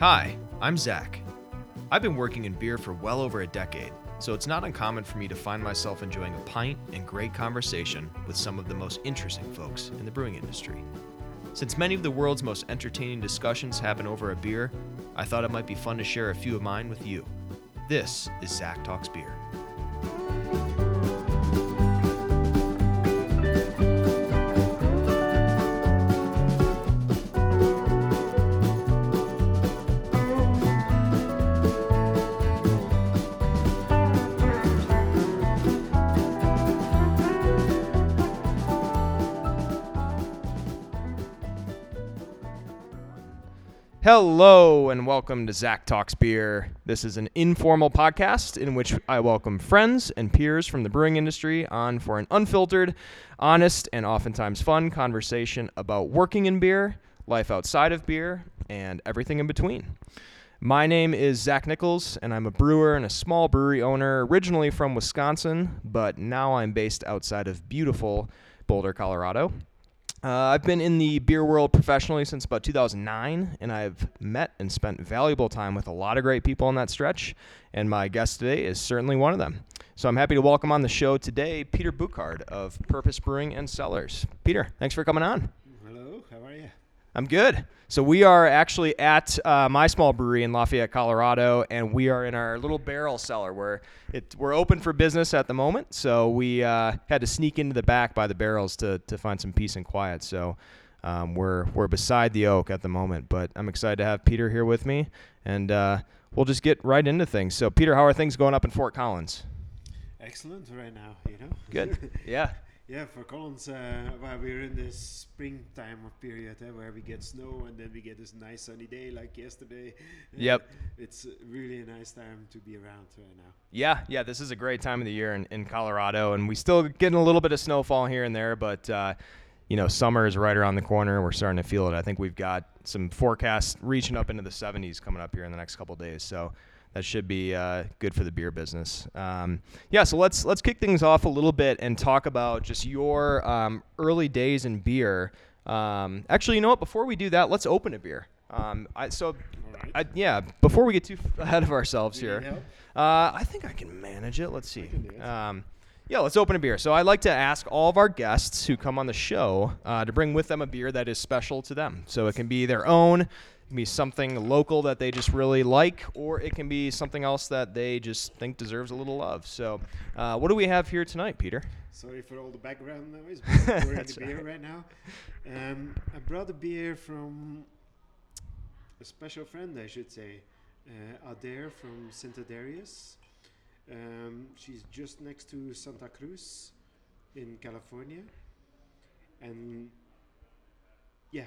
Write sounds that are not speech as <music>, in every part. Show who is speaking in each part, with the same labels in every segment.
Speaker 1: Hi, I'm Zach. I've been working in beer for well over a decade, so it's not uncommon for me to find myself enjoying a pint and great conversation with some of the most interesting folks in the brewing industry. Since many of the world's most entertaining discussions happen over a beer, I thought it might be fun to share a few of mine with you. This is Zach Talks Beer. Hello and welcome to Zach Talks Beer. This is an informal podcast in which I welcome friends and peers from the brewing industry on for an unfiltered, honest, and oftentimes fun conversation about working in beer, life outside of beer, and everything in between. My name is Zach Nichols, and I'm a brewer and a small brewery owner, originally from Wisconsin, but now I'm based outside of beautiful Boulder, Colorado. Uh, I've been in the beer world professionally since about 2009, and I've met and spent valuable time with a lot of great people in that stretch. And my guest today is certainly one of them. So I'm happy to welcome on the show today Peter Bouckaert of Purpose Brewing and Cellars. Peter, thanks for coming on.
Speaker 2: Hello, how are you?
Speaker 1: I'm good. So we are actually at uh, my small brewery in Lafayette, Colorado, and we are in our little barrel cellar where it, we're open for business at the moment. So we uh, had to sneak into the back by the barrels to, to find some peace and quiet. So um, we're we're beside the oak at the moment, but I'm excited to have Peter here with me, and uh, we'll just get right into things. So Peter, how are things going up in Fort Collins?
Speaker 2: Excellent right now, you know.
Speaker 1: Good. <laughs> Yeah.
Speaker 2: Yeah, Fort Collins, uh, well, we're in this springtime of period eh, where we get snow and then we get this nice sunny day like yesterday. Uh,
Speaker 1: Yep.
Speaker 2: It's really a nice time to be around right now.
Speaker 1: Yeah, yeah, this is a great time of the year in, in Colorado, and we still getting a little bit of snowfall here and there, but uh, you know, summer is right around the corner. We're starting to feel it. I think we've got some forecasts reaching up into the 70s coming up here in the next couple days, so that should be uh, good for the beer business. Um, yeah, so let's let's kick things off a little bit and talk about just your um, early days in beer. Um, actually, you know what? Before we do that, let's open a beer. Um, I, so,
Speaker 2: right.
Speaker 1: I, yeah, before we get too ahead of ourselves here. Uh, I think I can manage it. Let's see.
Speaker 2: can do it.
Speaker 1: Um, yeah, let's open a beer. So I like to ask all of our guests who come on the show uh, to bring with them a beer that is special to them. So it can be their own, can be something local that they just really like, or it can be something else that they just think deserves a little love. So uh, what do we have here tonight, Peter?
Speaker 2: Sorry for all the background noise. but we're pouring the <laughs> beer
Speaker 1: right.
Speaker 2: right now. Um, I brought a beer from a special friend, I should say, uh, Adair from Sante Adairius. Um, she's just next to Santa Cruz in California, and yeah,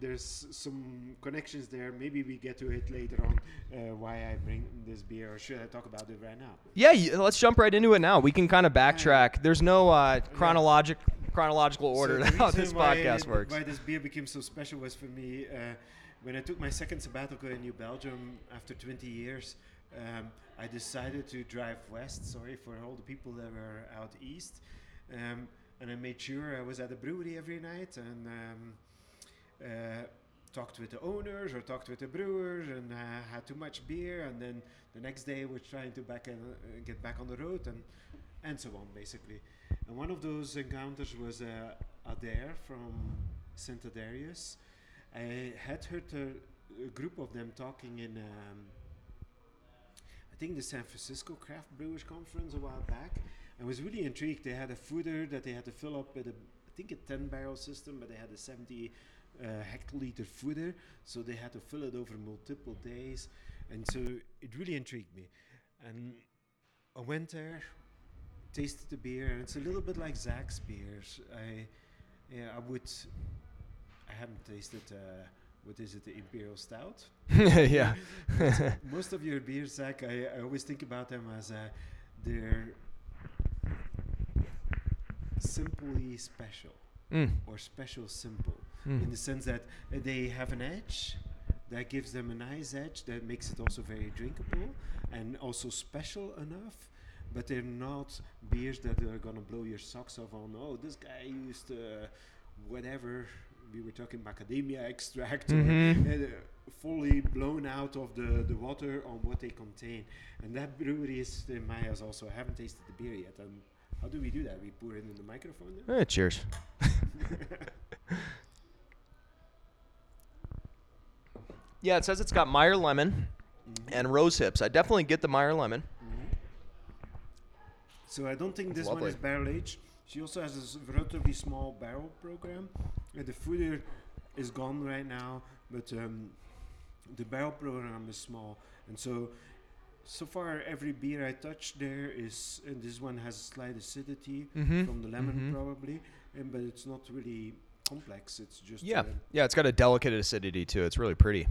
Speaker 2: there's some connections there. Maybe we get to it later on. Uh, why I bring this beer, or should I talk about it right now?
Speaker 1: Yeah, y- let's jump right into it now. We can kind of backtrack. There's no uh, chronologic chronological order
Speaker 2: So
Speaker 1: how this
Speaker 2: why
Speaker 1: podcast
Speaker 2: it-
Speaker 1: works.
Speaker 2: Why this beer became so special was for me uh, when I took my second sabbatical in New Belgium after 20 years. Um, I decided to drive west. Sorry for all the people that were out east, um, and I made sure I was at the brewery every night and um, talked with the owners or talked with the brewers and uh, had too much beer. And then the next day was trying to back uh, get back on the road and and so on basically. And one of those encounters was uh, Adair from Sante Adairius. I had heard a, a group of them talking in, um, I think, the San Francisco Craft Brewers Conference a while back. I was really intrigued. They had a foeder that they had to fill up with a, I think, a 10 barrel system, but they had a 70 uh, hectoliter foeder, so they had to fill it over multiple days. And so it really intrigued me. And I went there, tasted the beer, and it's a little bit like Zach's beers. I, yeah, I would. I haven't tasted. Uh, what is it? The Imperial Stout. <laughs>
Speaker 1: yeah. <laughs>
Speaker 2: Most of your beers, Zach, I, I always think about them as uh, they're simply special
Speaker 1: Mm,
Speaker 2: or special simple
Speaker 1: mm.
Speaker 2: in the sense that uh, they have an edge that gives them a nice edge that makes it also very drinkable and also special enough but they're not beers that are gonna blow your socks off on oh this guy used uh, whatever we were talking macadamia extract,
Speaker 1: Mhm.
Speaker 2: or, uh, fully blown out of the, the water on what they contain. And that brewery is in my house also. I haven't tasted the beer yet. Um, how do we do that? We pour it in the microphone.
Speaker 1: Eh, cheers. <laughs> <laughs> yeah, it says it's got Meyer lemon
Speaker 2: Mhm.
Speaker 1: and rose hips. I definitely get the Meyer lemon.
Speaker 2: Mhm. So I don't think
Speaker 1: That's
Speaker 2: this
Speaker 1: lovely.
Speaker 2: one is barrel aged. She also has a relatively small barrel program. Uh, the foeder is gone right now, but um, the barrel program is small, and so so far every beer I touch there is, and this one has a slight acidity
Speaker 1: Mm-hmm.
Speaker 2: from the lemon
Speaker 1: Mhm.
Speaker 2: probably, and but it's not really complex. It's just
Speaker 1: Yeah,
Speaker 2: uh,
Speaker 1: yeah, it's got a delicate acidity too. It's really pretty.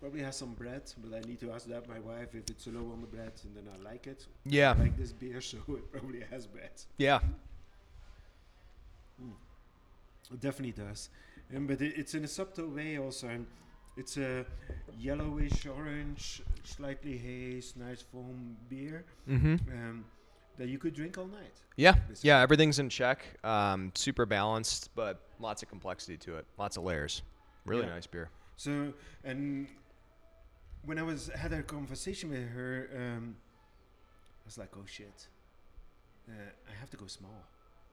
Speaker 2: Probably has some Brett, but I need to ask that my wife if it's a low on the Brett, and then I like it.
Speaker 1: Yeah,
Speaker 2: I like this beer, <laughs> so it probably has Brett.
Speaker 1: yeah,
Speaker 2: It definitely does. Um, but it, it's in a subtle way also. And it's a yellowish orange, slightly haze, nice foam beer
Speaker 1: mm-hmm.
Speaker 2: um, that you could drink all night.
Speaker 1: yeah,
Speaker 2: Basically.
Speaker 1: yeah. Everything's in check. Um, super balanced, but lots of complexity to it. Lots of layers. Really
Speaker 2: Yeah.
Speaker 1: nice beer.
Speaker 2: So, and when I was had a conversation with her, um, I was like, "Oh shit, uh, I have to go small."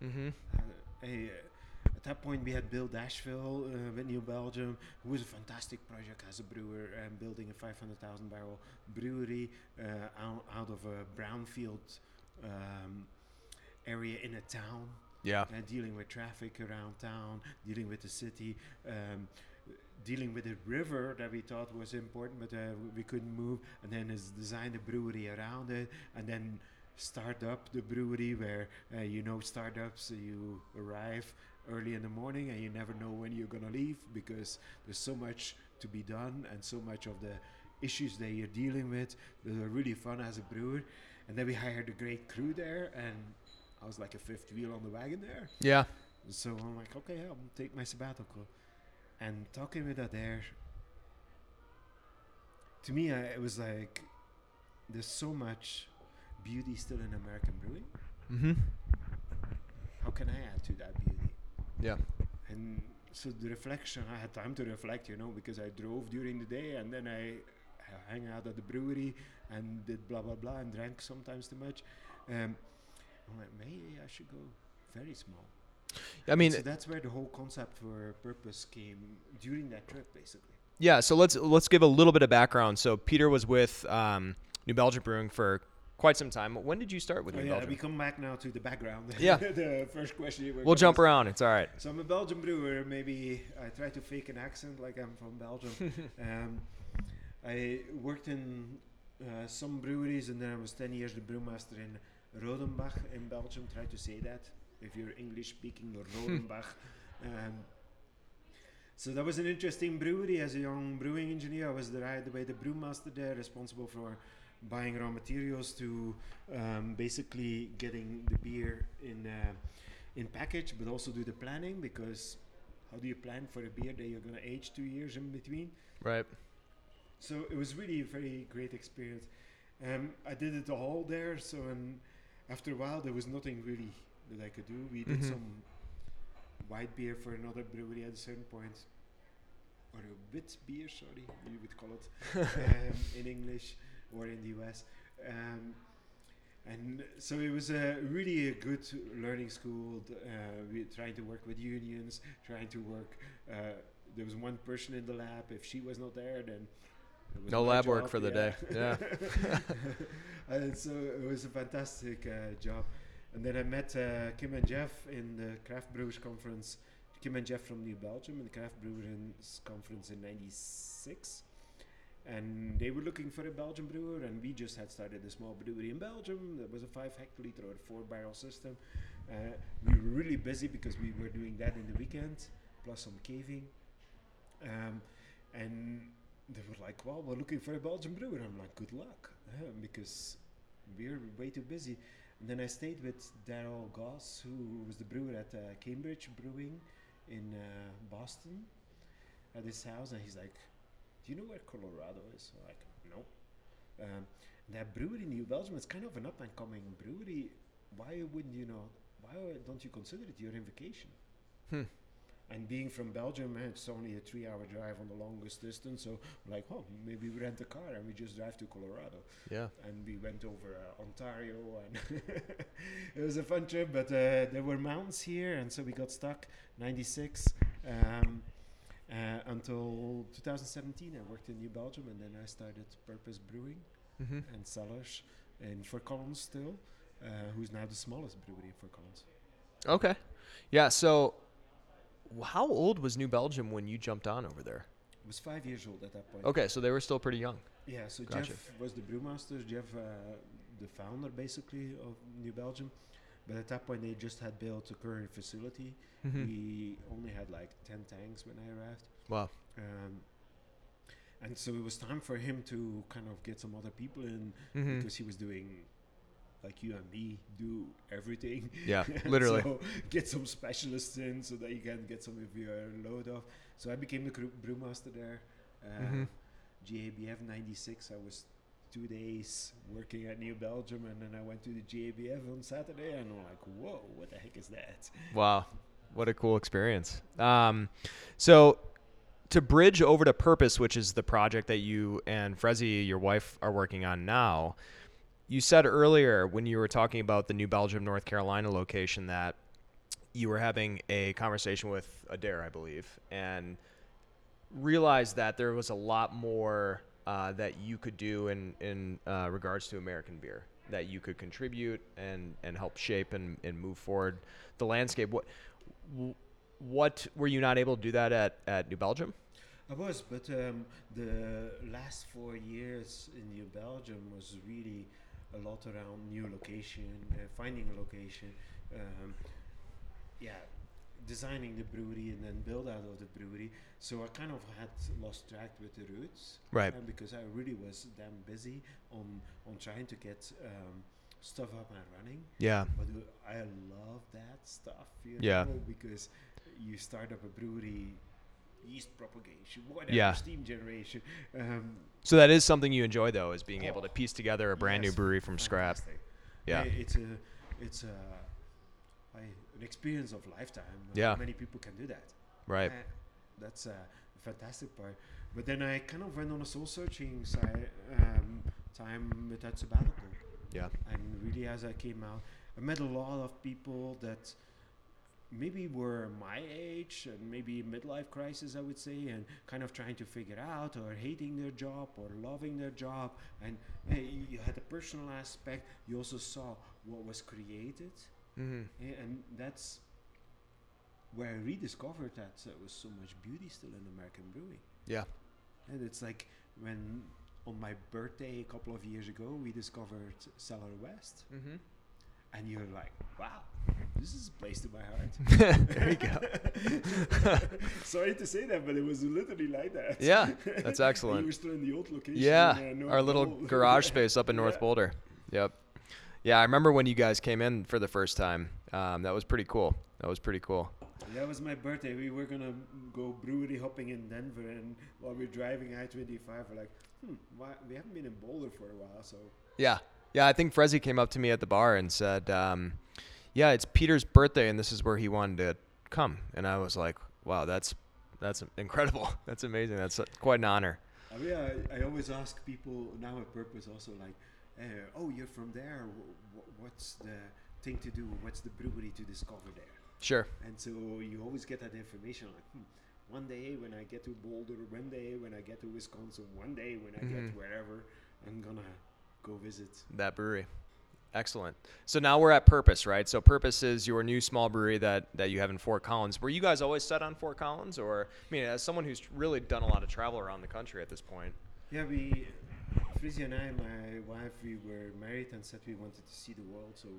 Speaker 1: Mm-hmm.
Speaker 2: Uh, I, uh, at that point, we had built Asheville uh, with New Belgium, who was a fantastic project as a brewer and building a 500,000 barrel brewery uh, out, out of a brownfield um, area in a town,
Speaker 1: Yeah.
Speaker 2: uh, dealing with traffic around town, dealing with the city. Um, Dealing with the river that we thought was important, but uh, we couldn't move, and then has designed a brewery around it, and then start up the brewery where uh, you know startups uh, you arrive early in the morning and you never know when you're gonna leave because there's so much to be done and so much of the issues that you're dealing with that are really fun as a brewer. And then we hired a great crew there and I was like a fifth wheel on the wagon there.
Speaker 1: Yeah.
Speaker 2: so I'm like okay I'll take my sabbatical and talking with Adair to me I, it was like there's so much beauty still in American brewing
Speaker 1: Mm-hmm.
Speaker 2: how can I add to that beauty
Speaker 1: Yeah.
Speaker 2: And so the reflection, I had time to reflect, you know, because I drove during the day and then I, hang out at the brewery and did blah blah blah and drank sometimes too much. Um, I'm like, maybe I should go very small.
Speaker 1: I mean,
Speaker 2: so that's where the whole concept for purpose came during that trip, basically.
Speaker 1: Yeah, so let's let's give a little bit of background. So Peter was with um, New Belgium Brewing for quite some time. When did you start with
Speaker 2: Oh
Speaker 1: New
Speaker 2: yeah,
Speaker 1: Belgium?
Speaker 2: we come back now to the background.
Speaker 1: Yeah. <laughs>
Speaker 2: the first question. you were
Speaker 1: We'll jump around. It's all right.
Speaker 2: So I'm a Belgian brewer. Maybe I try to fake an accent like I'm from Belgium. <laughs> um, I worked in uh, some breweries, and then I was 10 years the brewmaster in Rodenbach in Belgium. Try to say that if you're English speaking, <laughs> Rodenbach. um, so that was an interesting brewery. As a young brewing engineer, I was the right way the brewmaster there, responsible for buying raw materials to um, basically getting the beer in uh, in package, but also do the planning because how do you plan for a beer that you're gonna age two years in between?
Speaker 1: Right.
Speaker 2: So it was really a very great experience. Um, I did it all there. So and after a while, there was nothing really that I could do. We did
Speaker 1: Mhm.
Speaker 2: some white beer for another brewery at a certain point, or a wit beer, sorry, you would call it <laughs> um, in English or in the US. Um, and so it was a really a good learning school. Uh, we trying to work with unions, trying to work. Uh, there was one person in the lab. If she was not there, then
Speaker 1: No lab work
Speaker 2: job,
Speaker 1: for the day. Yeah. <laughs>
Speaker 2: and so it was a fantastic uh, job. And then I met uh, Kim and Jeff in the Craft Brewers Conference. Kim and Jeff from New Belgium in the Craft Brewers Conference in '96 and they were looking for a Belgian brewer, and we just had started a small brewery in Belgium. That was a five hectoliter or four barrel system. Uh, we were really busy because we were doing that in the weekend, plus some caving. Um, and they were like, "Well, we're looking for a Belgian brewer." I'm like, "Good luck," uh, <laughs> because we're way too busy. And then I stayed with Daryl Goss, who was the brewer at uh, Cambridge Brewing in uh, Boston, at his house, and he's like, do you know where Colorado is? I'm like, no. Um, that brewery in New Belgium is kind of an up and coming brewery. Why wouldn't you know? Why don't you consider it your invocation?
Speaker 1: Hmm.
Speaker 2: And being from Belgium, eh, it's only a three-hour drive on the longest distance. So like, oh, maybe we rent a car and we just drive to Colorado.
Speaker 1: Yeah.
Speaker 2: And we went over uh, Ontario, and <laughs> it was a fun trip. But uh, there were mountains here, and so we got stuck. '96 um, uh, until 2017. I worked in New Belgium, and then I started Purpose Brewing
Speaker 1: Mm-hmm.
Speaker 2: and Cellars in Fort Collins still, uh, who's now the smallest brewery in Fort Collins.
Speaker 1: Okay. Yeah. So, how old was New Belgium when you jumped on over there?
Speaker 2: I was five years old at that point.
Speaker 1: Okay, so they were still pretty young.
Speaker 2: Yeah, so
Speaker 1: Gotcha.
Speaker 2: Jeff was the brewmaster, Jeff, uh, the founder basically of New Belgium. But at that point, they just had built a current facility.
Speaker 1: Mm-hmm.
Speaker 2: We only had like 10 tanks when I arrived.
Speaker 1: Wow.
Speaker 2: Um, and so it was time for him to kind of get some other people in
Speaker 1: Mm-hmm.
Speaker 2: because he was doing like you and me do everything.
Speaker 1: Yeah, <laughs> literally.
Speaker 2: so get some specialists in so that you can get some of your load off. So I became the brewmaster there. Uh,
Speaker 1: Mhm.
Speaker 2: GABF 96, I was two days working at New Belgium and then I went to the GABF on Saturday and I'm like, whoa, what the heck is that?
Speaker 1: Wow, what a cool experience. Um, so to bridge over to Purpose, which is the project that you and Frezi, your wife, are working on now, you said earlier when you were talking about the New Belgium, North Carolina location that you were having a conversation with Adair, I believe, and realized that there was a lot more uh, that you could do in in uh, regards to American beer that you could contribute and and help shape and, and move forward the landscape. What what were you not able to do that at at New Belgium?
Speaker 2: I was, but um, the last four years in New Belgium was really a lot around new location, uh, finding a location, um, yeah, designing the brewery and then build out of the brewery. So I kind of had lost track with the roots,
Speaker 1: Right.
Speaker 2: uh, because I really was damn busy on on trying to get um, stuff up and running.
Speaker 1: Yeah.
Speaker 2: But uh, I love that stuff, you
Speaker 1: Yeah.
Speaker 2: know, because you start up a brewery, yeast propagation, whatever,
Speaker 1: Yeah.
Speaker 2: steam generation. Um,
Speaker 1: So that is something you enjoy though, is being able to
Speaker 2: Oh,
Speaker 1: piece together a brand
Speaker 2: yes,
Speaker 1: new brewery from scrap.
Speaker 2: fantastic.
Speaker 1: Yeah.
Speaker 2: It's a, it's a, I, an experience of lifetime.
Speaker 1: Yeah.
Speaker 2: many people can do that.
Speaker 1: Right.
Speaker 2: Uh, that's a fantastic part. But then I kind of went on a soul searching side, um, time with that sabbatical.
Speaker 1: Yeah.
Speaker 2: And really, as I came out, I met a lot of people that maybe were my age and maybe midlife crisis, I would say, and kind of trying to figure out or hating their job or loving their job. And uh, you had a personal aspect. You also saw what was created,
Speaker 1: Mm-hmm.
Speaker 2: and that's where I rediscovered that there was so much beauty still in American brewing.
Speaker 1: Yeah.
Speaker 2: And it's like when on my birthday a couple of years ago we discovered Cellar West,
Speaker 1: Mm-hmm.
Speaker 2: and you're like, wow, this is a place to my heart. <laughs>
Speaker 1: there you go. <laughs>
Speaker 2: Sorry to say that, but it was literally like that.
Speaker 1: Yeah, that's <laughs>
Speaker 2: you
Speaker 1: excellent.
Speaker 2: were still in the old location.
Speaker 1: Yeah,
Speaker 2: in, uh,
Speaker 1: our little
Speaker 2: Pole.
Speaker 1: garage space up in North
Speaker 2: Yeah.
Speaker 1: Boulder. Yep. Yeah, I remember when you guys came in for the first time. Um, that was pretty cool. That was pretty cool.
Speaker 2: That was my birthday. We were gonna go brewery hopping in Denver, and while we are driving I-25, we're like, hmm, why, we haven't been in Boulder for a while, so
Speaker 1: Yeah. Yeah, I think Frezi came up to me at the bar and said, um, "Yeah, it's Peter's birthday, and this is where he wanted to come." And I was like, "Wow, that's that's incredible. <laughs> That's amazing. That's quite an honor."
Speaker 2: I mean, I, I always ask people now at Purpose also like, uh, oh, you're from there. What's the thing to do? What's the brewery to discover there?
Speaker 1: Sure.
Speaker 2: And so you always get that information like, hmm, one day when I get to Boulder, one day when I get to Wisconsin, one day when I
Speaker 1: Mhm.
Speaker 2: get wherever, I'm gonna go visit.
Speaker 1: That brewery. Excellent. So now we're at Purpose, right? So Purpose is your new small brewery that, that you have in Fort Collins. Were you guys always set on Fort Collins, or I mean, as someone who's really done a lot of travel around the country at this point?
Speaker 2: Yeah, we, Frezi and I, my wife, we were married and said we wanted to see the world. So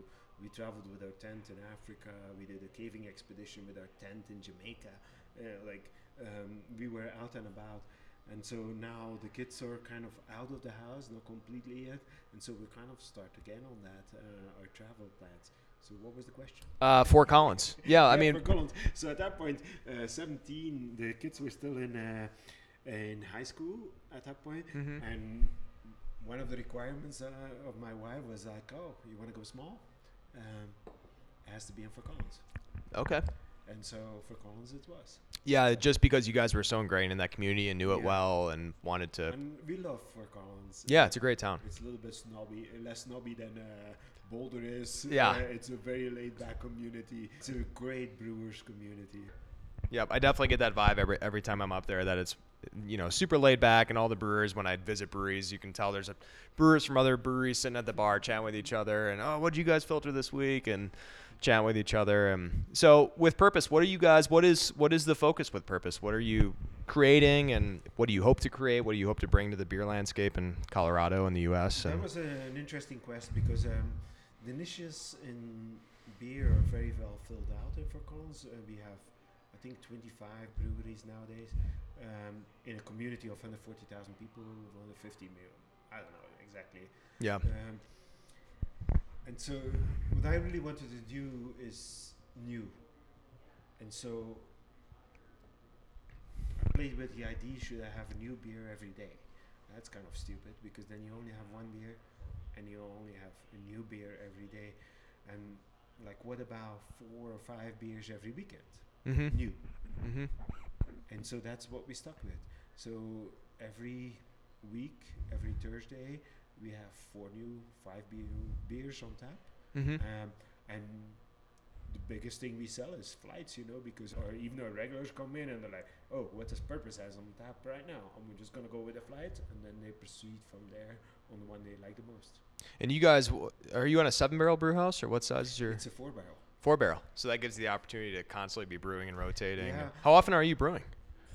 Speaker 2: we traveled with our tent in Africa. We did a caving expedition with our tent in Jamaica. Uh, like um, we were out and about. And so now the kids are kind of out of the house, not completely yet. And so we kind of start again on that, uh, our travel plans. So what was the question?
Speaker 1: Uh, Fort Collins. <laughs> Yeah, I
Speaker 2: Yeah,
Speaker 1: mean,
Speaker 2: Fort Collins. So at that point, uh, 17, the kids were still in uh, in high school at that point,
Speaker 1: Mhm.
Speaker 2: and one of the requirements uh, of my wife was like, "Oh, you want to go small? Um, it has to be in Fort Collins."
Speaker 1: okay.
Speaker 2: And so Fort Collins, it was.
Speaker 1: Yeah, just because you guys were so ingrained in that community and knew it
Speaker 2: Yeah.
Speaker 1: well and wanted to.
Speaker 2: And we love Fort Collins.
Speaker 1: Yeah, it's a great town.
Speaker 2: It's a little bit snobby, uh, less snobby than uh, Boulder is.
Speaker 1: Yeah.
Speaker 2: Uh, it's a very laid back community. It's a great brewers community.
Speaker 1: Yep, I definitely get that vibe every every time I'm up there. That it's you know super laid back, and all the brewers when I visit breweries, you can tell there's a brewers from other breweries sitting at the bar chatting with each other, and oh, what did you guys filter this week, and chatting with each other. And so with purpose, what are you guys? What is what is the focus with purpose? What are you creating, and what do you hope to create? What do you hope to bring to the beer landscape in Colorado and the U.S.
Speaker 2: That was a, an interesting quest because um, the niches in beer are very well filled out in Fort Collins. Uh, we have, I think, 25 breweries nowadays um, in a community of 140,000 people, 150 million. I don't know exactly.
Speaker 1: yeah,
Speaker 2: Um, and so, what I really wanted to do is new. And so, I played with the idea should I have a new beer every day? That's kind of stupid because then you only have one beer and you only have a new beer every day. And, like, what about four or five beers every weekend?
Speaker 1: mm-hmm.
Speaker 2: New.
Speaker 1: Mm-hmm.
Speaker 2: And so that's what we stuck with. So every week, every Thursday, we have four new five beer beers on tap.
Speaker 1: Mm-hmm.
Speaker 2: Um, and the biggest thing we sell is flights, you know, because or even our regulars come in and they're like, "Oh, what does Purpose has on tap right now?" And we're just gonna go with a flight, and then they proceed from there on the one they like the most.
Speaker 1: And you guys, are you on a seven barrel brew house or what size is your
Speaker 2: It's a four barrel.
Speaker 1: four barrel? So that gives you the opportunity to constantly be brewing and rotating.
Speaker 2: Yeah.
Speaker 1: How often are you brewing?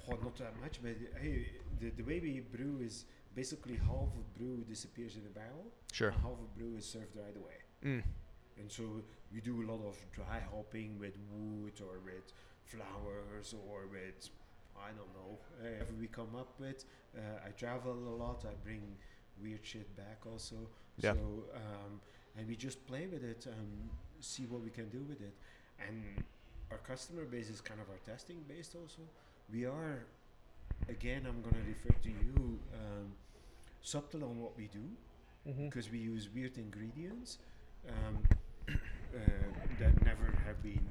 Speaker 2: Oh, not that much, but hey, the, the way we brew is basically half of brew disappears in the barrel,
Speaker 1: Sure.
Speaker 2: and half of brew is served right away.
Speaker 1: Mm.
Speaker 2: And so we do a lot of dry hopping with wood or with flowers or with I don't know whatever we come up with. Uh, I travel a lot. I bring weird shit back also.
Speaker 1: Yeah.
Speaker 2: So um, and we just play with it and see what we can do with it. And our customer base is kind of our testing based also. We are again. I'm gonna refer to you. Um, subtle on what we do because we use weird ingredients um, <coughs> uh, that never have been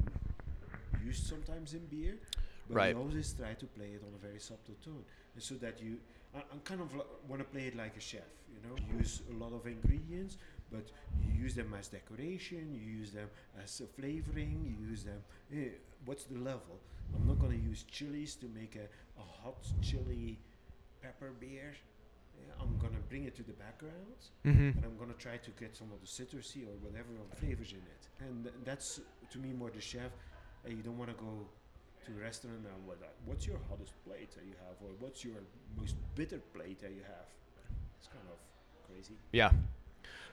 Speaker 2: used sometimes in beer. But
Speaker 1: Right.
Speaker 2: we always try to play it on a very subtle tone, and so that you, I, I'm kind of want to play it like a chef. You know, use a lot of ingredients, but you use them as decoration. You use them as a flavoring. You use them. eh, what's the level? I'm not gonna use chilies to make a, a hot chili pepper beer. Yeah, I'm gonna bring it to the background
Speaker 1: Mm-hmm.
Speaker 2: and I'm gonna try to get some of the citrusy or whatever flavors in it. And th- that's to me more the chef. Uh, you don't want to go to a restaurant and what, uh, what's your hottest plate that you have, or what's your most bitter plate that you have. It's kind of crazy.
Speaker 1: Yeah.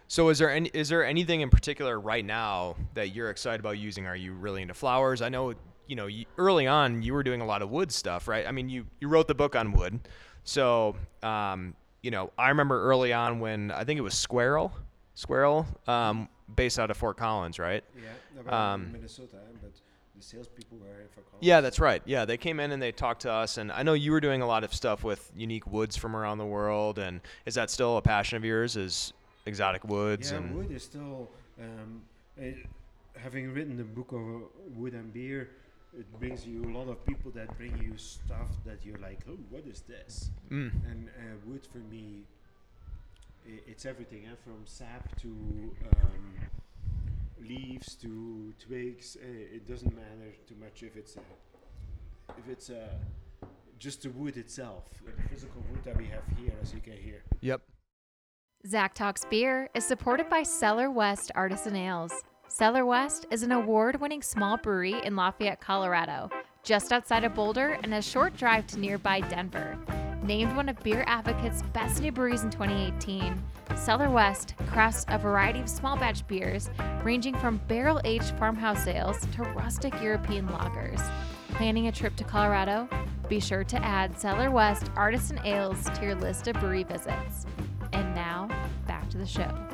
Speaker 1: So is there any is there anything in particular right now that you're excited about using? Are you really into flowers? I know you know you, early on you were doing a lot of wood stuff, right? I mean you you wrote the book on wood, so um, you know I remember early on when I think it was Squirrel, Squirrel, um, based out of Fort Collins, right?
Speaker 2: Yeah, no,
Speaker 1: Um,
Speaker 2: in Minnesota, but the salespeople were in for college.
Speaker 1: Yeah, that's right. Yeah, they came in and they talked to us, and I know you were doing a lot of stuff with unique woods from around the world. And is that still a passion of yours? Is exotic woods
Speaker 2: Yeah,
Speaker 1: and
Speaker 2: wood is still. Um, it, having written the book of wood and beer, it brings you a lot of people that bring you stuff that you're like, oh, what is this?
Speaker 1: Mm.
Speaker 2: And uh, wood for me, i- it's everything, eh? from sap to um, leaves to twigs. Uh, it doesn't matter too much if it's uh, if it's uh, just the wood itself, the physical wood that we have here, as you can hear.
Speaker 1: Yep.
Speaker 3: Zach Talks Beer is supported by Cellar West Artisan Ales. Cellar West is an award winning small brewery in Lafayette, Colorado, just outside of Boulder and a short drive to nearby Denver. Named one of Beer Advocate's best new breweries in 2018, Cellar West crafts a variety of small batch beers ranging from barrel aged farmhouse ales to rustic European lagers. Planning a trip to Colorado? Be sure to add Cellar West Artisan Ales to your list of brewery visits. And now, back to the show.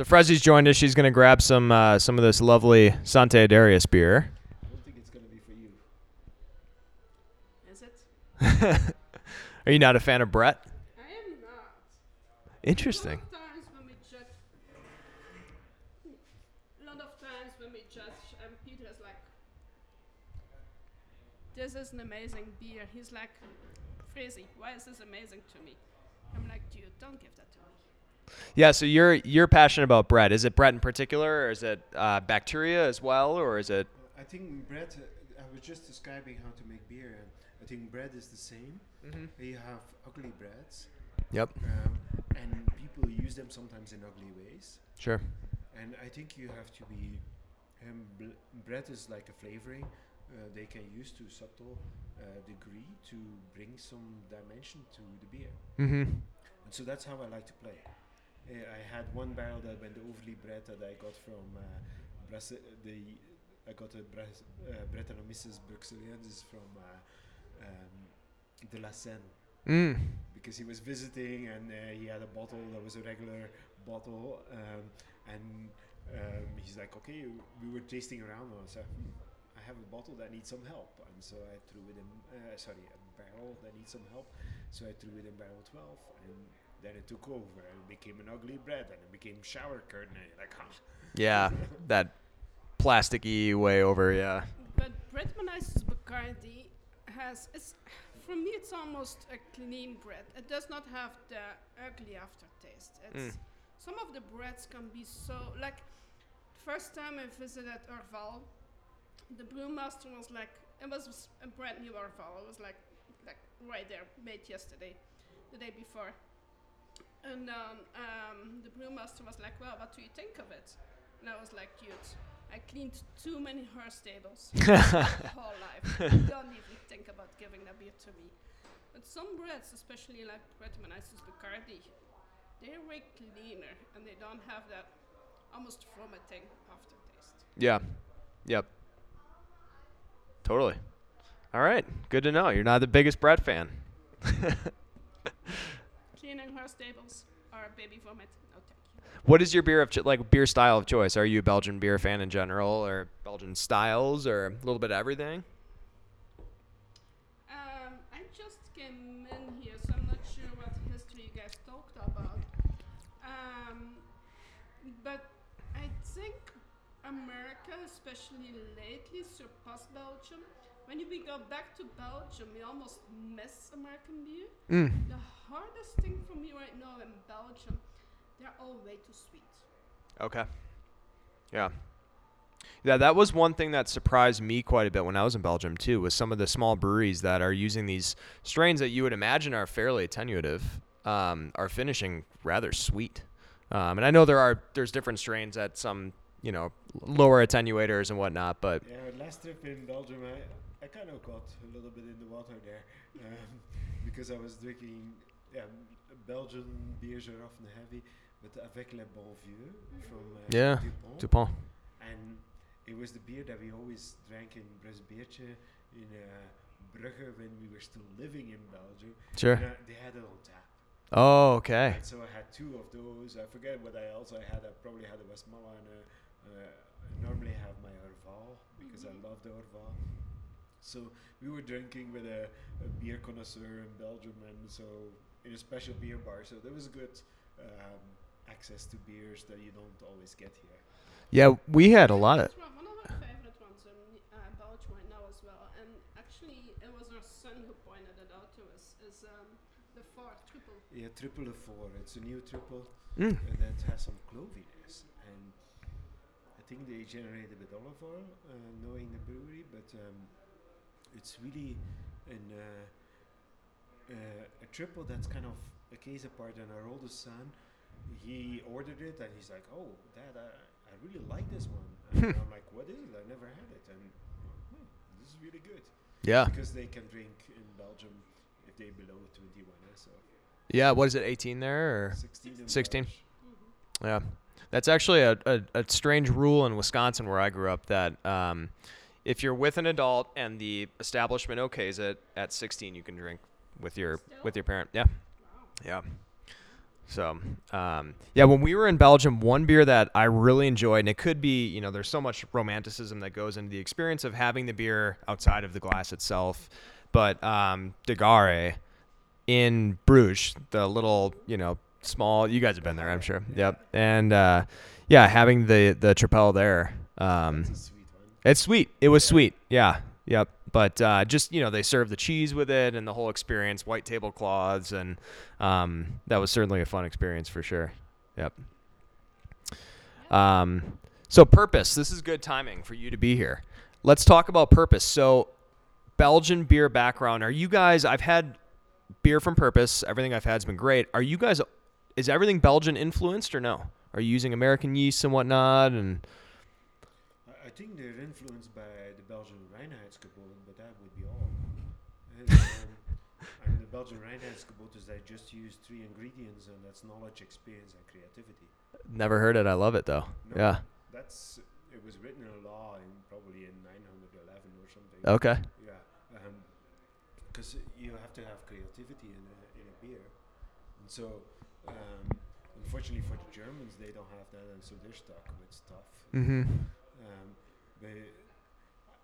Speaker 1: So Frezi's joined us. She's going to grab some uh, some of this lovely Sante Adairius beer.
Speaker 2: I don't think it's going to be for you.
Speaker 4: Is <laughs> it?
Speaker 1: Are you not a fan of Brett?
Speaker 4: I am not.
Speaker 1: Interesting.
Speaker 4: A lot of times when we judge, and um, Peter's like, "This is an amazing beer." He's like, "Frezi, why is this amazing to me?" I'm like, "Dude, don't give that to."
Speaker 1: Yeah, so you're you're passionate about Brett. Is it Brett in particular, or is it uh, bacteria as well, or is it?
Speaker 2: I think Brett. Uh, I was just describing how to make beer, and I think Brett is the same. You have ugly Bretts,
Speaker 1: Yep.
Speaker 2: um, and people use them sometimes in ugly ways.
Speaker 1: Sure.
Speaker 2: And I think you have to be. Um, bl- Brett is like a flavoring. Uh, they can use to subtle uh, degree to bring some dimension to the beer.
Speaker 1: Mm-hmm.
Speaker 2: And so that's how I like to play. Uh, I had one barrel that went overly bread that I got from uh, Brasse- the I got a Bras- uh, Brettanomyces bruxellensis from uh, um, De la Senne.
Speaker 1: Mm.
Speaker 2: because he was visiting and uh, he had a bottle that was a regular bottle um, and um, he's like okay we were tasting around. And I said hmm, I have a bottle that needs some help. And so I threw it in uh, sorry a barrel that needs some help. So I threw it in barrel 12 and then it took over and it became an ugly Brett and it became shower curtain and you're like ah.
Speaker 1: Yeah, <laughs> that plasticky way over. Yeah.
Speaker 4: But Brettanomyces Bacardi has it's for me it's almost a clean Brett. It does not have the ugly aftertaste. It's
Speaker 1: Mm.
Speaker 4: some of the Bretts can be so like first time I visited Orval, the brewmaster was like it was a brand new Orval. It was like like right there, made yesterday, the day before. And then um, the brewmaster was like, "Well, what do you think of it?" And I was like, "Dude, I cleaned too many horse stables <laughs> whole life. Don't even think about giving that beer to me. But some Bretts, especially like Brettanomyces Bacardi, they're way cleaner and they don't have that almost vomiting aftertaste.
Speaker 1: Yeah. Yep. Totally. All right. Good to know. You're not the biggest Brett fan. <laughs>
Speaker 4: Horse stables or baby vomit, no thank you.
Speaker 1: What is your beer of cho- like beer style of choice? Are you a Belgian beer fan in general, or Belgian styles, or a little bit of everything?
Speaker 4: Um, I just came in here, so I'm not sure what history you guys talked about. Um, but I think America, especially lately, surpassed Belgium. When you- we go back to Belgium, we almost miss American beer.
Speaker 1: Mm.
Speaker 4: The hardest thing for me right now in Belgium, they're all way too sweet.
Speaker 1: Okay. Yeah. Yeah, that was one thing that surprised me quite a bit when I was in Belgium too, was some of the small breweries that are using these strains that you would imagine are fairly attenuative, um, are finishing rather sweet. Um, and I know there are there's different strains at some you know lower attenuators and whatnot, but
Speaker 2: Yeah, last trip in Belgium, I, I kind of got a little bit in the water there um, <laughs> because I was drinking. Yeah, Belgian beers are often heavy, but Avec les Bons Voeux from uh,
Speaker 1: Yeah,
Speaker 2: Dupont,
Speaker 1: Dupont.
Speaker 2: and it was the beer that we always drank in Brugs Beertje in uh, Brugge when we were still living in Belgium.
Speaker 1: Sure.
Speaker 2: And, uh, they had it on tap.
Speaker 1: Oh, okay.
Speaker 2: And so I had two of those. I forget what I also had. I probably had a Westmalle and a, uh, I normally have my Orval because I love the Orval. So we were drinking with a, a beer connoisseur in Belgium, and so in a special beer bar. So there was good um, access to beers that you don't always get here.
Speaker 1: Yeah, we had a lot of.
Speaker 4: One one of our favorite ones in uh, Belgium right now as well. And actually, it was our son who pointed it out to us. Is um, the Ford Triple.
Speaker 2: Yeah, triple of four. It's a new triple
Speaker 1: Mm.
Speaker 2: uh, that has some cloviness, and I think they generated with olive oil, uh, knowing the brewery, but um, it's really an, uh, uh, a triple that's kind of a case apart. And our oldest son, he ordered it, and he's like, "Oh, Dad, I, I really like this one." <laughs> And I'm like, "What is it? I never had it." And hmm, this is really good
Speaker 1: Yeah.
Speaker 2: because they can drink in Belgium if they below 21. eh, So
Speaker 1: Yeah. What is it? 18 there or?
Speaker 2: 16. in
Speaker 1: 16?
Speaker 2: Belgium.
Speaker 1: Yeah, that's actually a, a, a strange rule in Wisconsin where I grew up that um, if you're with an adult and the establishment okays it at 16, you can drink with your with your parent. Yeah, yeah. So um, yeah, when we were in Belgium, one beer that I really enjoyed, and it could be you know there's so much romanticism that goes into the experience of having the beer outside of the glass itself, but um, De Garre in Bruges, the little you know small. You guys have been there, I'm sure. Yep. And uh, yeah, having the the Tripel there, um,
Speaker 2: It's sweet one.
Speaker 1: it's sweet. It was sweet. Yeah. Yep. But uh, just you know, they serve the cheese with it and the whole experience, white tablecloths, and um, that was certainly a fun experience for sure. Yep. Um, so purpose. This is good timing for you to be here. Let's talk about purpose. So, Belgian beer background. Are you guys? I've had beer from Purpose. Everything I've had's been great. Are you guys? Is everything Belgian influenced or no? Are you using American yeast and whatnot? And
Speaker 2: I, think they're influenced by the Belgian Reinheitsgebot, but that would be all. And, um, <laughs> and the Belgian Reinheitsgebot is they just use three ingredients, and that's knowledge, experience, and creativity.
Speaker 1: never heard it. I love it though.
Speaker 2: No.
Speaker 1: Yeah.
Speaker 2: That's it was written in a law in probably in 911 or something.
Speaker 1: Okay.
Speaker 2: Yeah, because you have to have creativity in a, in a beer, and so um, unfortunately for the Germans, they don't have that, and so they're stuck with stuff.
Speaker 1: Mm-hmm.
Speaker 2: Um, but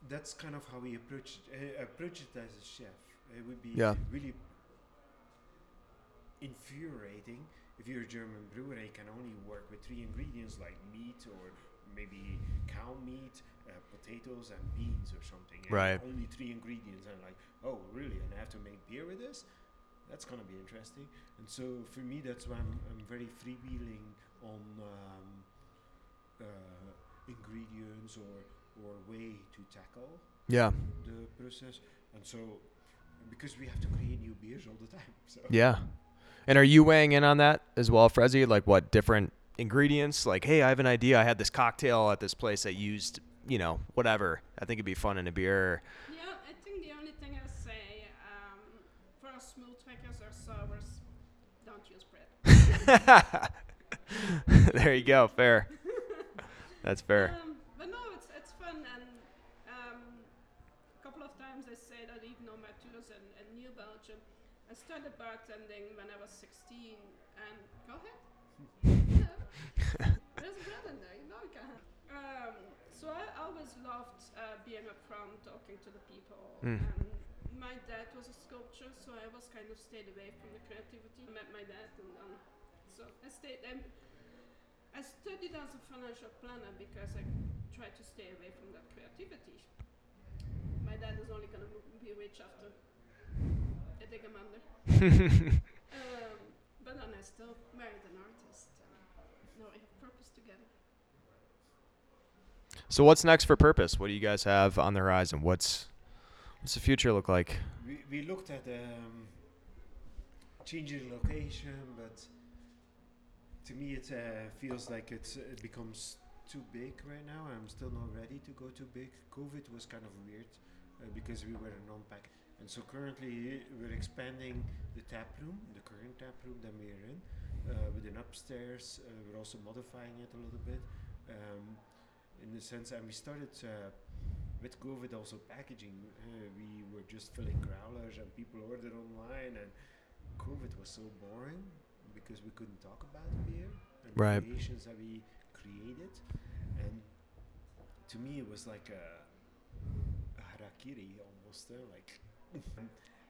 Speaker 2: that's kind of how we approach it, uh, approach it as a chef. It would be
Speaker 1: Yeah.
Speaker 2: really infuriating if you're a German brewer and can only work with three ingredients like meat or maybe cow meat, uh, potatoes, and beans or something. and
Speaker 1: Right.
Speaker 2: Only three ingredients, and like, oh, really? And I have to make beer with this? That's gonna be interesting. And so for me, that's why I'm, I'm very freewheeling on um, uh, ingredients or or way to tackle
Speaker 1: Yeah.
Speaker 2: the process. And so because we have to create new beers all the time. So
Speaker 1: Yeah. And are you weighing in on that as well, Frezi? Like what different ingredients? Like, hey, I have an idea. I had this cocktail at this place that used, you know, whatever. I think it'd be fun in a beer.
Speaker 4: Yeah, I think the only thing I say um, for our smooth trackers or sours, don't use Brett. <laughs>
Speaker 1: there you go. Fair. That's fair.
Speaker 4: Um, but no, it's it's fun and um, a couple of times I say that even on my tours in, in New Belgium, I started bartending when I was 16 and go ahead. yeah. <laughs> There's Brett in there, know you can. Um, so I always loved uh, being up front, talking to the people.
Speaker 1: Mm.
Speaker 4: And my dad was a sculptor, so I was kind of stayed away from the creativity. I met my dad, and um, so I stayed. Um, I studied as a financial planner because I tried to stay away from that creativity. My dad is only gonna mo- be rich after I dig him under. <laughs> Um, but then I still married an artist. And now we have purpose together.
Speaker 1: so what's next for Purpose? What do you guys have on the horizon? What's what's the future look like?
Speaker 2: we, we looked at um, changing location, but to me it uh, feels like it's, it becomes too big right now. I'm still not ready to go too big. COVID was kind of weird uh, because we were a non-pack. And so currently we're expanding the tap room, the current tap room that we're in, uh, with an upstairs. Uh, we're also modifying it a little bit, um, in the sense. And we started uh, with COVID also packaging. Uh, we were just filling growlers, and people ordered online. And COVID was so boring because we couldn't talk about beer and
Speaker 1: Right.
Speaker 2: the creations that we created. And to me, it was like a, a harakiri almost, uh, like. <laughs>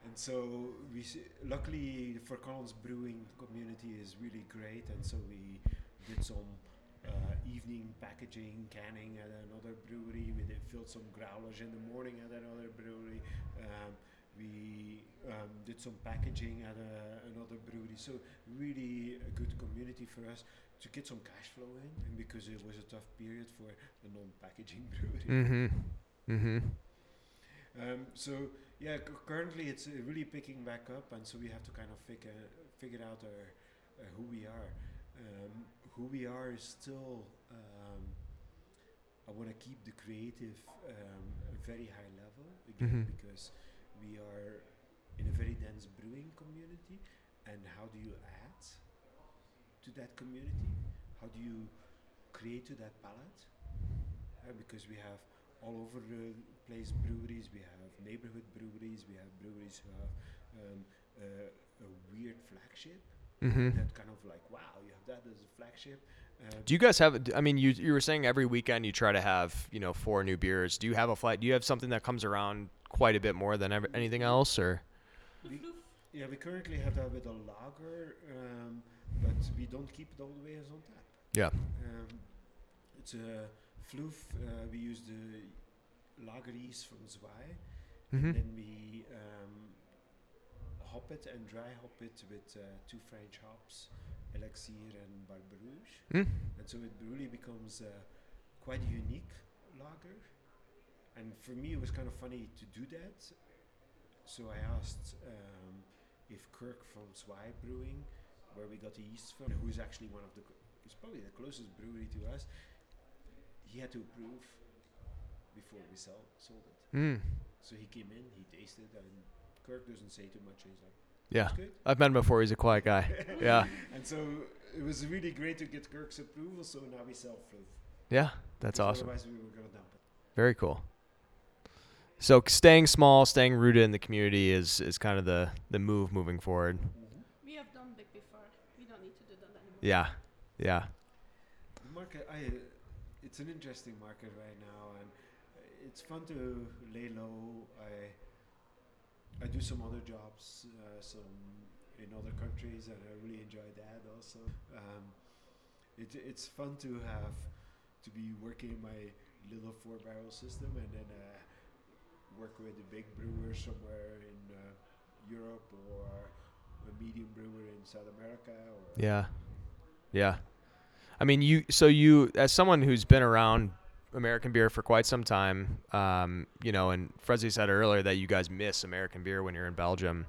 Speaker 2: and so we s- luckily the Fort Collins brewing community is really great, and so we did some uh, evening packaging, canning at another brewery. We did filled some growlers in the morning at another brewery. Um, we um, did some packaging at a, another brewery. So really a good community for us to get some cash flow in, and because it was a tough period for the non-packaging <laughs> brewery.
Speaker 1: Mm-hmm. Mm-hmm.
Speaker 2: Um, so yeah, c- currently it's uh, really picking back up, and so we have to kind of figure figure out our uh, who we are. Um, who we are is still. Um, I want to keep the creative um, a very high level again
Speaker 1: Mhm.
Speaker 2: because we are in a very dense brewing community, and how do you add to that community? How do you create to that palette? Uh, because we have all over the place breweries. We have neighborhood breweries. We have breweries who have um, uh, a weird flagship.
Speaker 1: Mm-hmm.
Speaker 2: That kind of like, wow, you have that as a flagship. Uh,
Speaker 1: Do you guys have? I mean, you you were saying every weekend you try to have you know four new beers. Do you have a flight? Do you have something that comes around quite a bit more than ever, anything else, or?
Speaker 2: We- yeah, we currently have that with a lager, um, but we don't keep it all the way as on tap.
Speaker 1: Yeah.
Speaker 2: Um, it's a floof. Uh, we use the lager yeast from Zwei,
Speaker 1: Mm-hmm.
Speaker 2: Then we um, hop it and dry hop it with uh, two French hops, Elixir and Barbe Rouge.
Speaker 1: Mm.
Speaker 2: And so it really becomes uh, quite a unique lager. And for me, it was kind of funny to do that. So I asked um, if Kirk from Zwei Brewing, where we got the yeast from, who's actually one of the, it's probably the closest brewery to us, he had to approve before we sell, sold it.
Speaker 1: Mm.
Speaker 2: So he came in, he tasted, and Kirk doesn't say too much. He's like,
Speaker 1: Yeah.
Speaker 2: Good."
Speaker 1: I've met him before. He's a quiet guy. <laughs> Yeah.
Speaker 2: And so it was really great to get Kirk's approval. So now we sell Floof.
Speaker 1: Yeah. That's awesome.
Speaker 2: Otherwise, we were gonna dump it.
Speaker 1: Very cool. So staying small, staying rooted in the community is, is kind of the, the move moving forward.
Speaker 4: We have done big before. We don't need to do that anymore.
Speaker 1: Yeah. Yeah.
Speaker 2: The market, I, uh, it's an interesting market right now, and uh, it's fun to lay low. I, I do some other jobs, uh, some in other countries, and I really enjoy that also. Um, it, it's fun to have to be working in my little four barrel system, and then uh, work with a big brewer somewhere in uh, Europe or a medium brewer in South America. Or
Speaker 1: Yeah. Yeah. I mean, you, so you, as someone who's been around American beer for quite some time, um, you know, and Frezi said earlier that you guys miss American beer when you're in Belgium.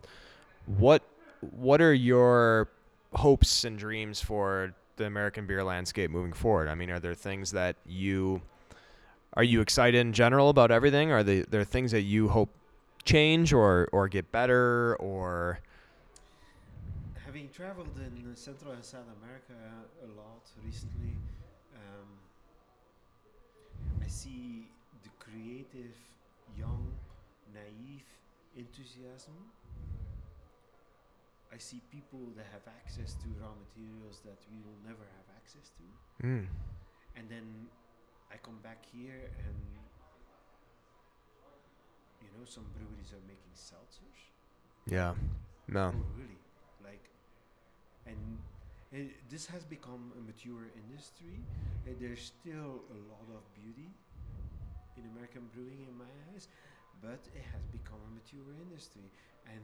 Speaker 1: What, what are your hopes and dreams for the American beer landscape moving forward? I mean, are there things that you, are you excited in general about everything? Are there things that you hope change or, or get better or,
Speaker 2: having traveled in Central and South America a lot recently, um, I see the creative, young, naive enthusiasm. I see people that have access to raw materials that we will never have access to.
Speaker 1: mm,
Speaker 2: And then I come back here and you know some breweries are making seltzers.
Speaker 1: yeah, no,
Speaker 2: Oh, really? Like, and uh, this has become a mature industry. Uh, there's still a lot of beauty in American brewing, in my eyes, but it has become a mature industry. And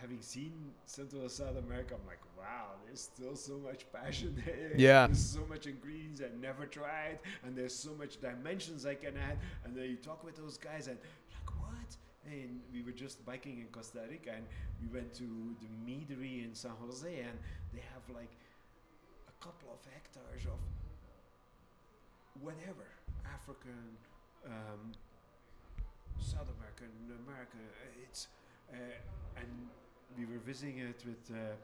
Speaker 2: having seen Central and South America, I'm like, wow, there's still so much passion there. <laughs>
Speaker 1: Yeah.
Speaker 2: There's so much ingredients I never tried, and there's so much dimensions I can add. And then you talk with those guys, and? And we were just biking in Costa Rica, and we went to the meadery in San Jose, and they have like a couple of hectares of whatever African, um, South American, American. It's uh, and we were visiting it with uh,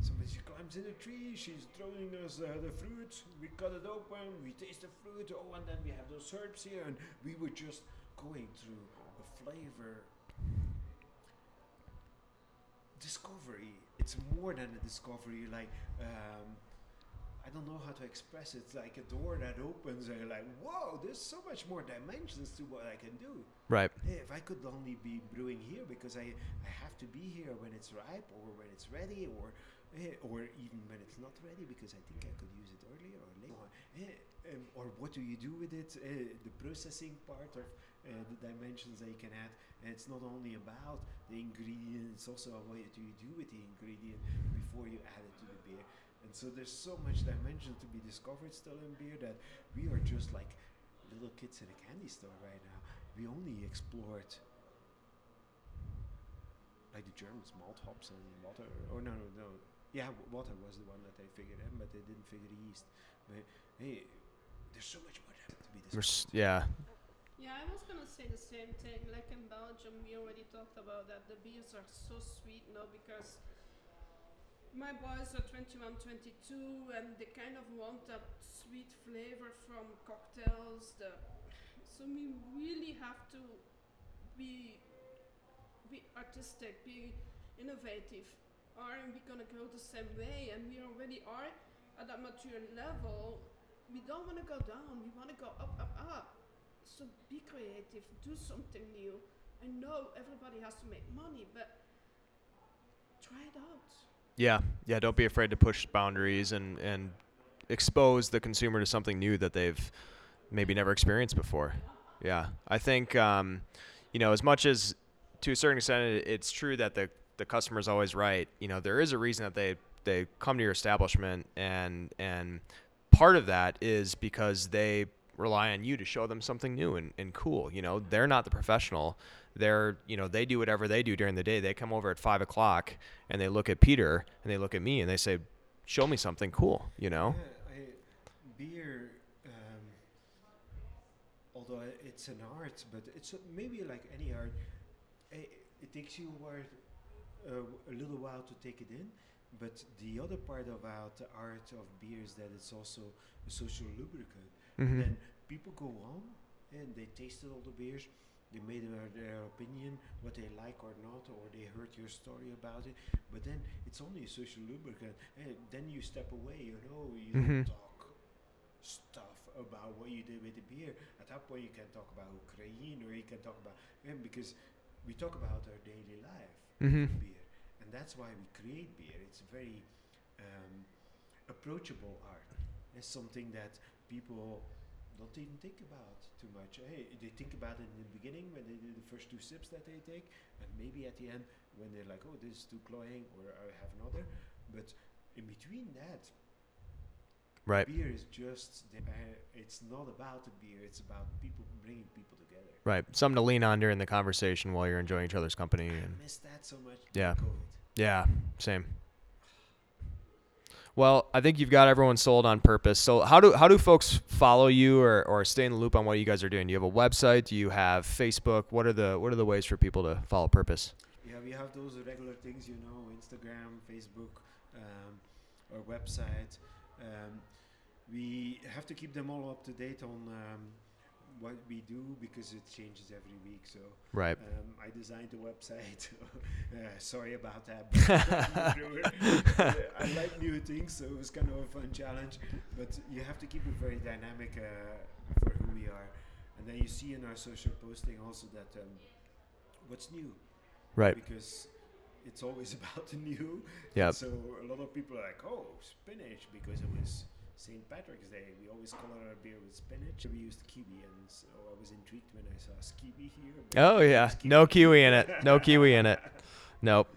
Speaker 2: somebody. She climbs in a tree. She's throwing us uh, the fruit. We cut it open. We taste the fruit. Oh, and then we have those herbs here, and we were just going through flavor discovery. It's more than a discovery. Like um, I don't know how to express it. It's like a door that opens, and you're like, whoa, there's so much more dimensions to what I can do.
Speaker 1: right,
Speaker 2: Hey, if I could only be brewing here because I, I have to be here when it's ripe or when it's ready or eh, or even when it's not ready because I think I could use it earlier or later. Eh, um, or what do you do with it? Uh, the processing part of Uh, the dimensions that you can add. And it's not only about the ingredients, also what do you do with the ingredient before you add it to the beer. And so there's so much dimension to be discovered still in beer that we are just like little kids in a candy store right now. We only explored like the Germans, malt hops and water. Oh no, no, no. Yeah, w- water was the one that they figured in, but they didn't figure the yeast. But hey, there's so much more to be discovered.
Speaker 1: yeah,
Speaker 4: Yeah, I was gonna say the same thing. Like in Belgium, we already talked about that. The beers are so sweet now because my boys are 21, 22, and they kind of want that sweet flavor from cocktails. The so we really have to be be artistic, be innovative. Are we gonna go the same way? And we already are at that mature level. We don't want to go down. We want to go up, up, up. So be creative, do something new. I know everybody has to make money, but try it out.
Speaker 1: yeah, yeah. Don't be afraid to push boundaries and and expose the consumer to something new that they've maybe never experienced before. Yeah, I think um, you know as much as to a certain extent it, it's true that the the customer's always right. You know, there is a reason that they they come to your establishment and and part of that is because they rely on you to show them something new and, and cool. You know, they're not the professional. They're, you know, they do whatever they do during the day. They come over at five o'clock and they look at Peter and they look at me and they say, show me something cool, you know?
Speaker 2: Yeah, I, beer, um, although it's an art, but it's maybe like any art, i it takes you a, while, uh, a little while to take it in. But the other part about the art of beer is that it's also a social lubricant.
Speaker 1: Mm-hmm.
Speaker 2: Then people go home and they tasted all the beers. They made their, their opinion, what they like or not, or they heard your story about it. But then it's only a social lubricant. And then you step away, you know, you
Speaker 1: Mhm.
Speaker 2: don't talk stuff about what you did with the beer. At that point, you can talk about Ukraine or you can talk about, yeah, because we talk about our daily life
Speaker 1: Mm-hmm.
Speaker 2: with beer. And that's why we create beer. It's a very um, approachable art. It's something that people don't even think about too much. Hey, they think about it in the beginning when they do the first two sips that they take, and maybe at the end when they're like, oh, this is too cloying, or I have another. But in between that,
Speaker 1: Right.
Speaker 2: beer is just, the, uh, it's not about the beer, it's about people bringing people together.
Speaker 1: Right. Something to lean on during the conversation while you're enjoying each other's company. And
Speaker 2: I miss that so much.
Speaker 1: Yeah.
Speaker 2: COVID.
Speaker 1: yeah, same. Well, I think you've got everyone sold on purpose. So how do how do folks follow you or, or stay in the loop on what you guys are doing? Do you have a website? Do you have Facebook? What are the what are the ways for people to follow purpose?
Speaker 2: Yeah, we have those regular things, you know, Instagram, Facebook, um, our website. Um, we have to keep them all up to date on um, what we do because it changes every week. So
Speaker 1: Right.
Speaker 2: um, I designed the website. <laughs> uh, sorry about that. <laughs> I like new things, so it was kind of a fun challenge. But you have to keep it very dynamic uh, for who we are. And then you see in our social posting also that um, what's new
Speaker 1: Right.
Speaker 2: because it's always <laughs> about the new.
Speaker 1: Yep.
Speaker 2: So a lot of people are like, oh, spinach, because it was St. Patrick's Day. We always color our beer with spinach. We used kiwi, and so I was intrigued when I saw a kiwi here.
Speaker 1: Oh yeah.
Speaker 2: was
Speaker 1: No kiwi in it. No <laughs> kiwi in it. Nope.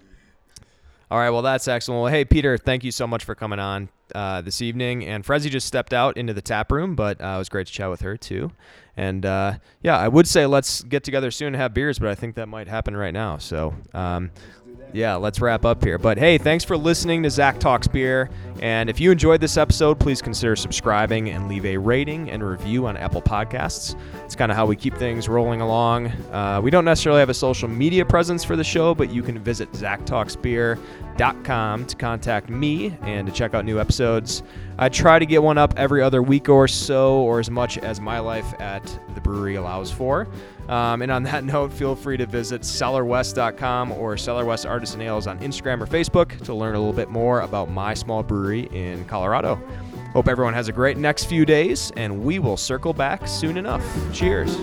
Speaker 1: All right. Well, that's excellent. Well, hey Peter, thank you so much for coming on uh, this evening. And Frezi just stepped out into the tap room, but uh, it was great to chat with her too. And uh, yeah, I would say let's get together soon and have beers, but I think that might happen right now. So. Um,
Speaker 2: Let's do that.
Speaker 1: Yeah, let's wrap up here. But hey, thanks for listening to Zach Talks Beer. And if you enjoyed this episode, please consider subscribing and leave a rating and review on Apple Podcasts. It's kind of how we keep things rolling along. Uh, we don't necessarily have a social media presence for the show, but you can visit zachtalksbeer.com to contact me and to check out new episodes. I try to get one up every other week or so, or as much as my life at the brewery allows for. Um, and on that <laughs> note, feel free to visit cellarwest.com or Cellar West Artisan Ales on Instagram or Facebook to learn a little bit more about my small brewery in Colorado. Hope everyone has a great next few days, and we will circle back soon enough. Cheers.